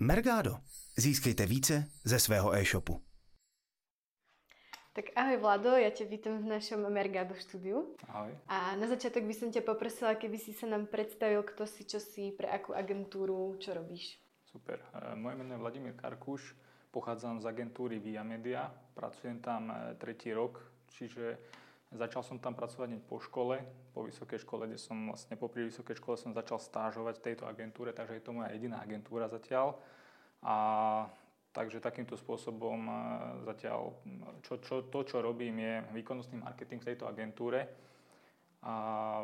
Mergado. Získejte více ze svého e-shopu. Tak ahoj Vlado, ja ťa vítam v našom Mergado štúdiu. Ahoj. A na začiatok by som ťa poprosila, keby si sa nám predstavil, kto si, čo si, pre akú agentúru, čo robíš. Super. E, moje meno je Vladimír Karkuš, pochádzam z agentúry Via Media, pracujem tam e, tretí rok, čiže začal som tam pracovať po škole, po vysokej škole, kde som vlastne popri vysokej škole som začal stážovať v tejto agentúre, takže je to moja jediná agentúra zatiaľ. A Takže takýmto spôsobom e, zatiaľ čo, čo, to, čo robím, je výkonnostný marketing v tejto agentúre a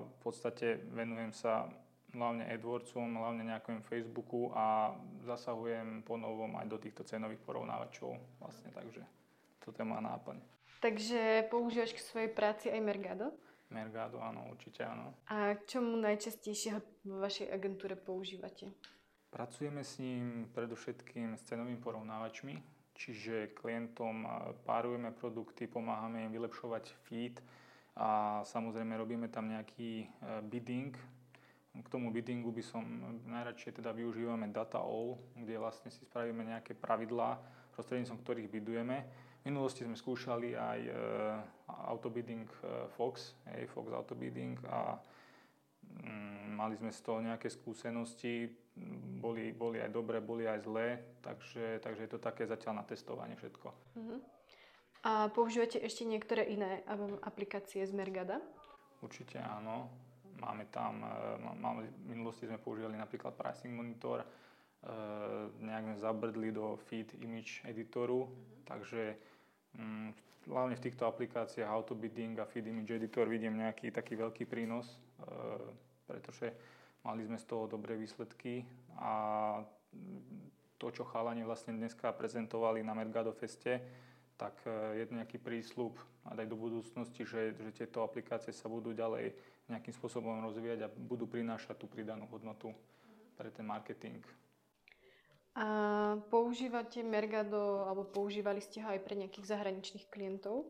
v podstate venujem sa hlavne AdWordsom, hlavne nejakému Facebooku a zasahujem po novom aj do týchto cenových porovnávačov vlastne, takže toto je moja náplň. Takže používaš k svojej práci aj Mergado? Mergado, áno, určite áno. A čomu najčastejšie vo vašej agentúre používate? Pracujeme s ním predovšetkým s cenovými porovnávačmi, čiže klientom párujeme produkty, pomáhame im vylepšovať feed a samozrejme robíme tam nejaký e, bidding. K tomu biddingu by som najradšej teda využívame Data All, kde vlastne si spravíme nejaké pravidlá, prostredníctvom ktorých bidujeme. V minulosti sme skúšali aj e, autobidding e, Fox, hej, Fox autobidding a mm, mali sme z toho nejaké skúsenosti boli, boli aj dobré, boli aj zlé, takže, takže je to také zatiaľ na testovanie všetko. Uh-huh. A používate ešte niektoré iné aplikácie z Mergada? Určite áno. Máme tam, e, máme, v minulosti sme používali napríklad Pricing Monitor, e, nejak sme zabrdli do Feed Image Editoru, uh-huh. takže hlavne v týchto aplikáciách Autobidding a Feed Image Editor vidím nejaký taký veľký prínos, e, pretože Mali sme z toho dobré výsledky a to, čo chalani vlastne dneska prezentovali na Mergado Feste, tak e, je nejaký prísľub aj do budúcnosti, že, že tieto aplikácie sa budú ďalej nejakým spôsobom rozvíjať a budú prinášať tú pridanú hodnotu pre ten marketing. A používate Mergado, alebo používali ste ho aj pre nejakých zahraničných klientov?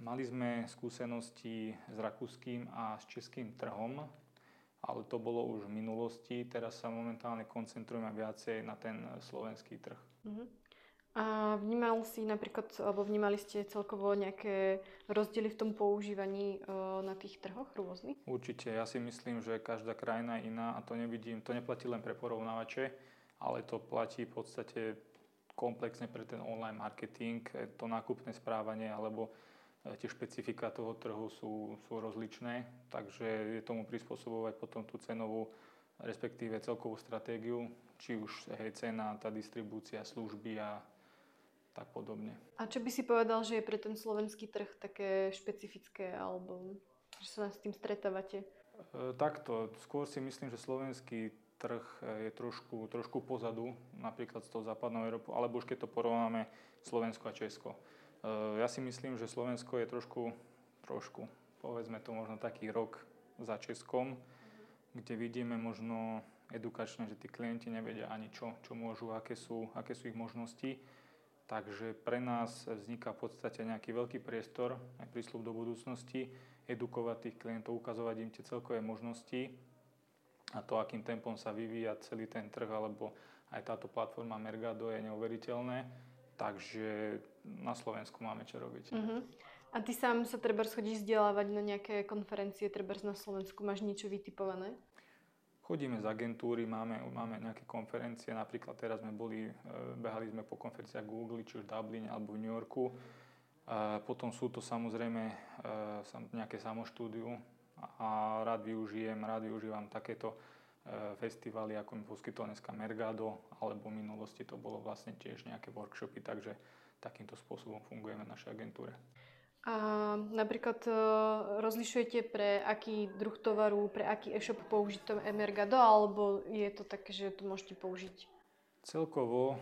Mali sme skúsenosti s rakúskym a s českým trhom, ale to bolo už v minulosti. Teraz sa momentálne koncentrujeme viacej na ten slovenský trh. Uh-huh. A vnímal si napríklad, alebo vnímali ste celkovo nejaké rozdiely v tom používaní uh, na tých trhoch rôznych? Určite. Ja si myslím, že každá krajina je iná a to nevidím, to neplatí len pre porovnávače, ale to platí v podstate komplexne pre ten online marketing, to nákupné správanie alebo E, tie špecifika toho trhu sú, sú rozličné, takže je tomu prispôsobovať potom tú cenovú, respektíve celkovú stratégiu, či už hej, cena, tá distribúcia, služby a tak podobne. A čo by si povedal, že je pre ten slovenský trh také špecifické, alebo že sa s tým stretávate? E, takto, skôr si myslím, že slovenský trh e, je trošku, trošku pozadu, napríklad z toho západnou Európu, alebo už keď to porovnáme Slovensko a Česko. Ja si myslím, že Slovensko je trošku, trošku, povedzme to možno taký rok za Českom, kde vidíme možno edukačne, že tí klienti nevedia ani čo, čo môžu, aké sú, aké sú ich možnosti. Takže pre nás vzniká v podstate nejaký veľký priestor, aj prísľub do budúcnosti, edukovať tých klientov, ukazovať im tie celkové možnosti a to, akým tempom sa vyvíja celý ten trh, alebo aj táto platforma Mergado je neuveriteľné Takže na Slovensku máme čo robiť. Uh-huh. A ty sám sa treba chodíš vzdelávať na nejaké konferencie, treba na Slovensku, máš niečo vytipované? Chodíme z agentúry, máme, máme nejaké konferencie, napríklad teraz sme boli, e, behali sme po konferenciách Google, či už v Dubline alebo v New Yorku. Potom sú to samozrejme e, nejaké samoštúdiu a rád využijem, rád využívam takéto E, festivaly, ako mi poskytol dneska Mergado, alebo v minulosti to bolo vlastne tiež nejaké workshopy, takže takýmto spôsobom fungujeme v našej agentúre. A napríklad e, rozlišujete pre aký druh tovaru, pre aký e-shop použiť to Emergado, alebo je to také, že to môžete použiť? Celkovo, e,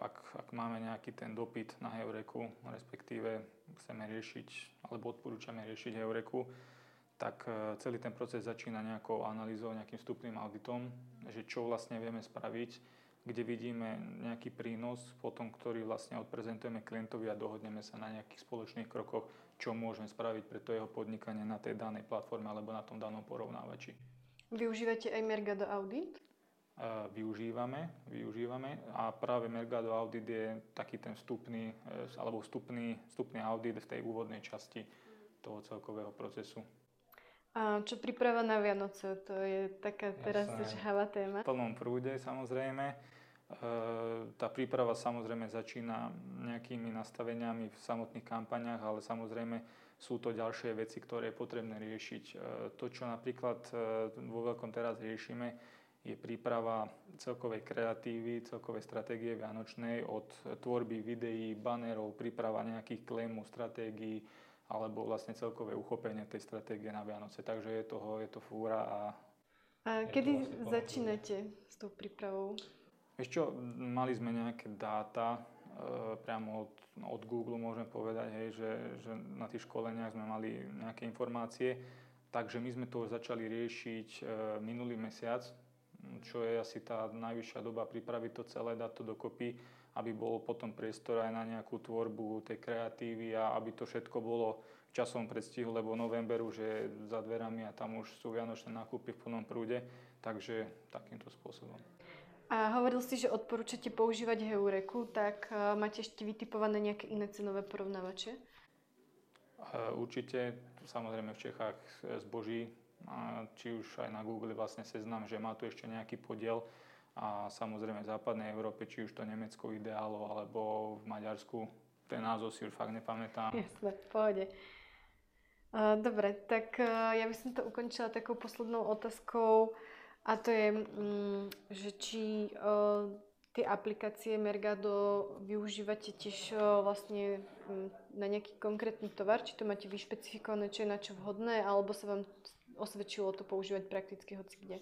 ak, ak máme nejaký ten dopyt na Eureku, respektíve chceme riešiť, alebo odporúčame riešiť Eureku, tak e, celý ten proces začína nejakou analýzou, nejakým vstupným auditom, že čo vlastne vieme spraviť, kde vidíme nejaký prínos, potom ktorý vlastne odprezentujeme klientovi a dohodneme sa na nejakých spoločných krokoch, čo môžeme spraviť pre to jeho podnikanie na tej danej platforme alebo na tom danom porovnávači. Využívate aj Mergado Audit? využívame, využívame a práve Mergado Audit je taký ten vstupný, alebo vstupný, vstupný audit v tej úvodnej časti toho celkového procesu. A čo príprava na Vianoce? To je taká teraz žhavá téma. V plnom prúde samozrejme. Tá príprava samozrejme začína nejakými nastaveniami v samotných kampaniach, ale samozrejme sú to ďalšie veci, ktoré je potrebné riešiť. To, čo napríklad vo veľkom teraz riešime, je príprava celkovej kreatívy, celkovej stratégie vianočnej od tvorby videí, banerov, príprava nejakých klémov, stratégií, alebo vlastne celkové uchopenie tej stratégie na Vianoce. Takže je toho, je to fúra a... A kedy vlastne začínate s tou prípravou? Ešte mali sme nejaké dáta, e, priamo od, od Google môžeme povedať, hej, že, že na tých školeniach sme mali nejaké informácie. Takže my sme to začali riešiť e, minulý mesiac, čo je asi tá najvyššia doba pripraviť to celé, dať to dokopy aby bol potom priestor aj na nejakú tvorbu tej kreatívy a aby to všetko bolo v časom predstihu, lebo november už je za dverami a tam už sú vianočné nákupy v plnom prúde, takže takýmto spôsobom. A hovoril si, že odporúčate používať Heureku, tak uh, máte ešte vytipované nejaké iné cenové porovnávače? Uh, určite, samozrejme v Čechách zboží, či už aj na Google vlastne seznam, že má tu ešte nejaký podiel a samozrejme v západnej Európe, či už to Nemecko ideálo, alebo v Maďarsku, ten názov si už fakt nepamätám. Jasne, v pohode. Dobre, tak ja by som to ukončila takou poslednou otázkou a to je, mm, že či tie aplikácie Mergado využívate tiež vlastne mm, na nejaký konkrétny tovar, či to máte vyšpecifikované, čo je na čo vhodné, alebo sa vám osvedčilo to používať prakticky hoci kde?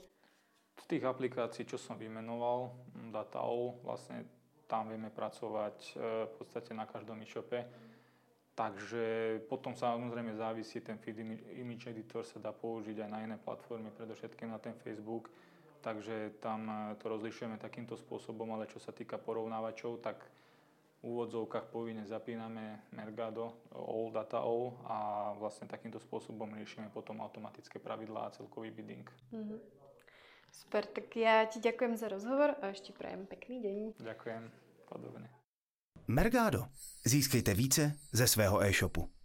Z tých aplikácií, čo som vymenoval, DataO, vlastne tam vieme pracovať e, v podstate na každom e-shope. Takže potom samozrejme závisí, ten feed image editor sa dá použiť aj na iné platformy, predovšetkým na ten Facebook. Takže tam e, to rozlišujeme takýmto spôsobom, ale čo sa týka porovnávačov, tak v úvodzovkách povinne zapíname Mergado, All Data All a vlastne takýmto spôsobom riešime potom automatické pravidlá a celkový bidding. Mm-hmm. Super, tak ja ti ďakujem za rozhovor a ešte prajem pekný deň. Ďakujem, podobne. Mergado. Získejte více ze svého e-shopu.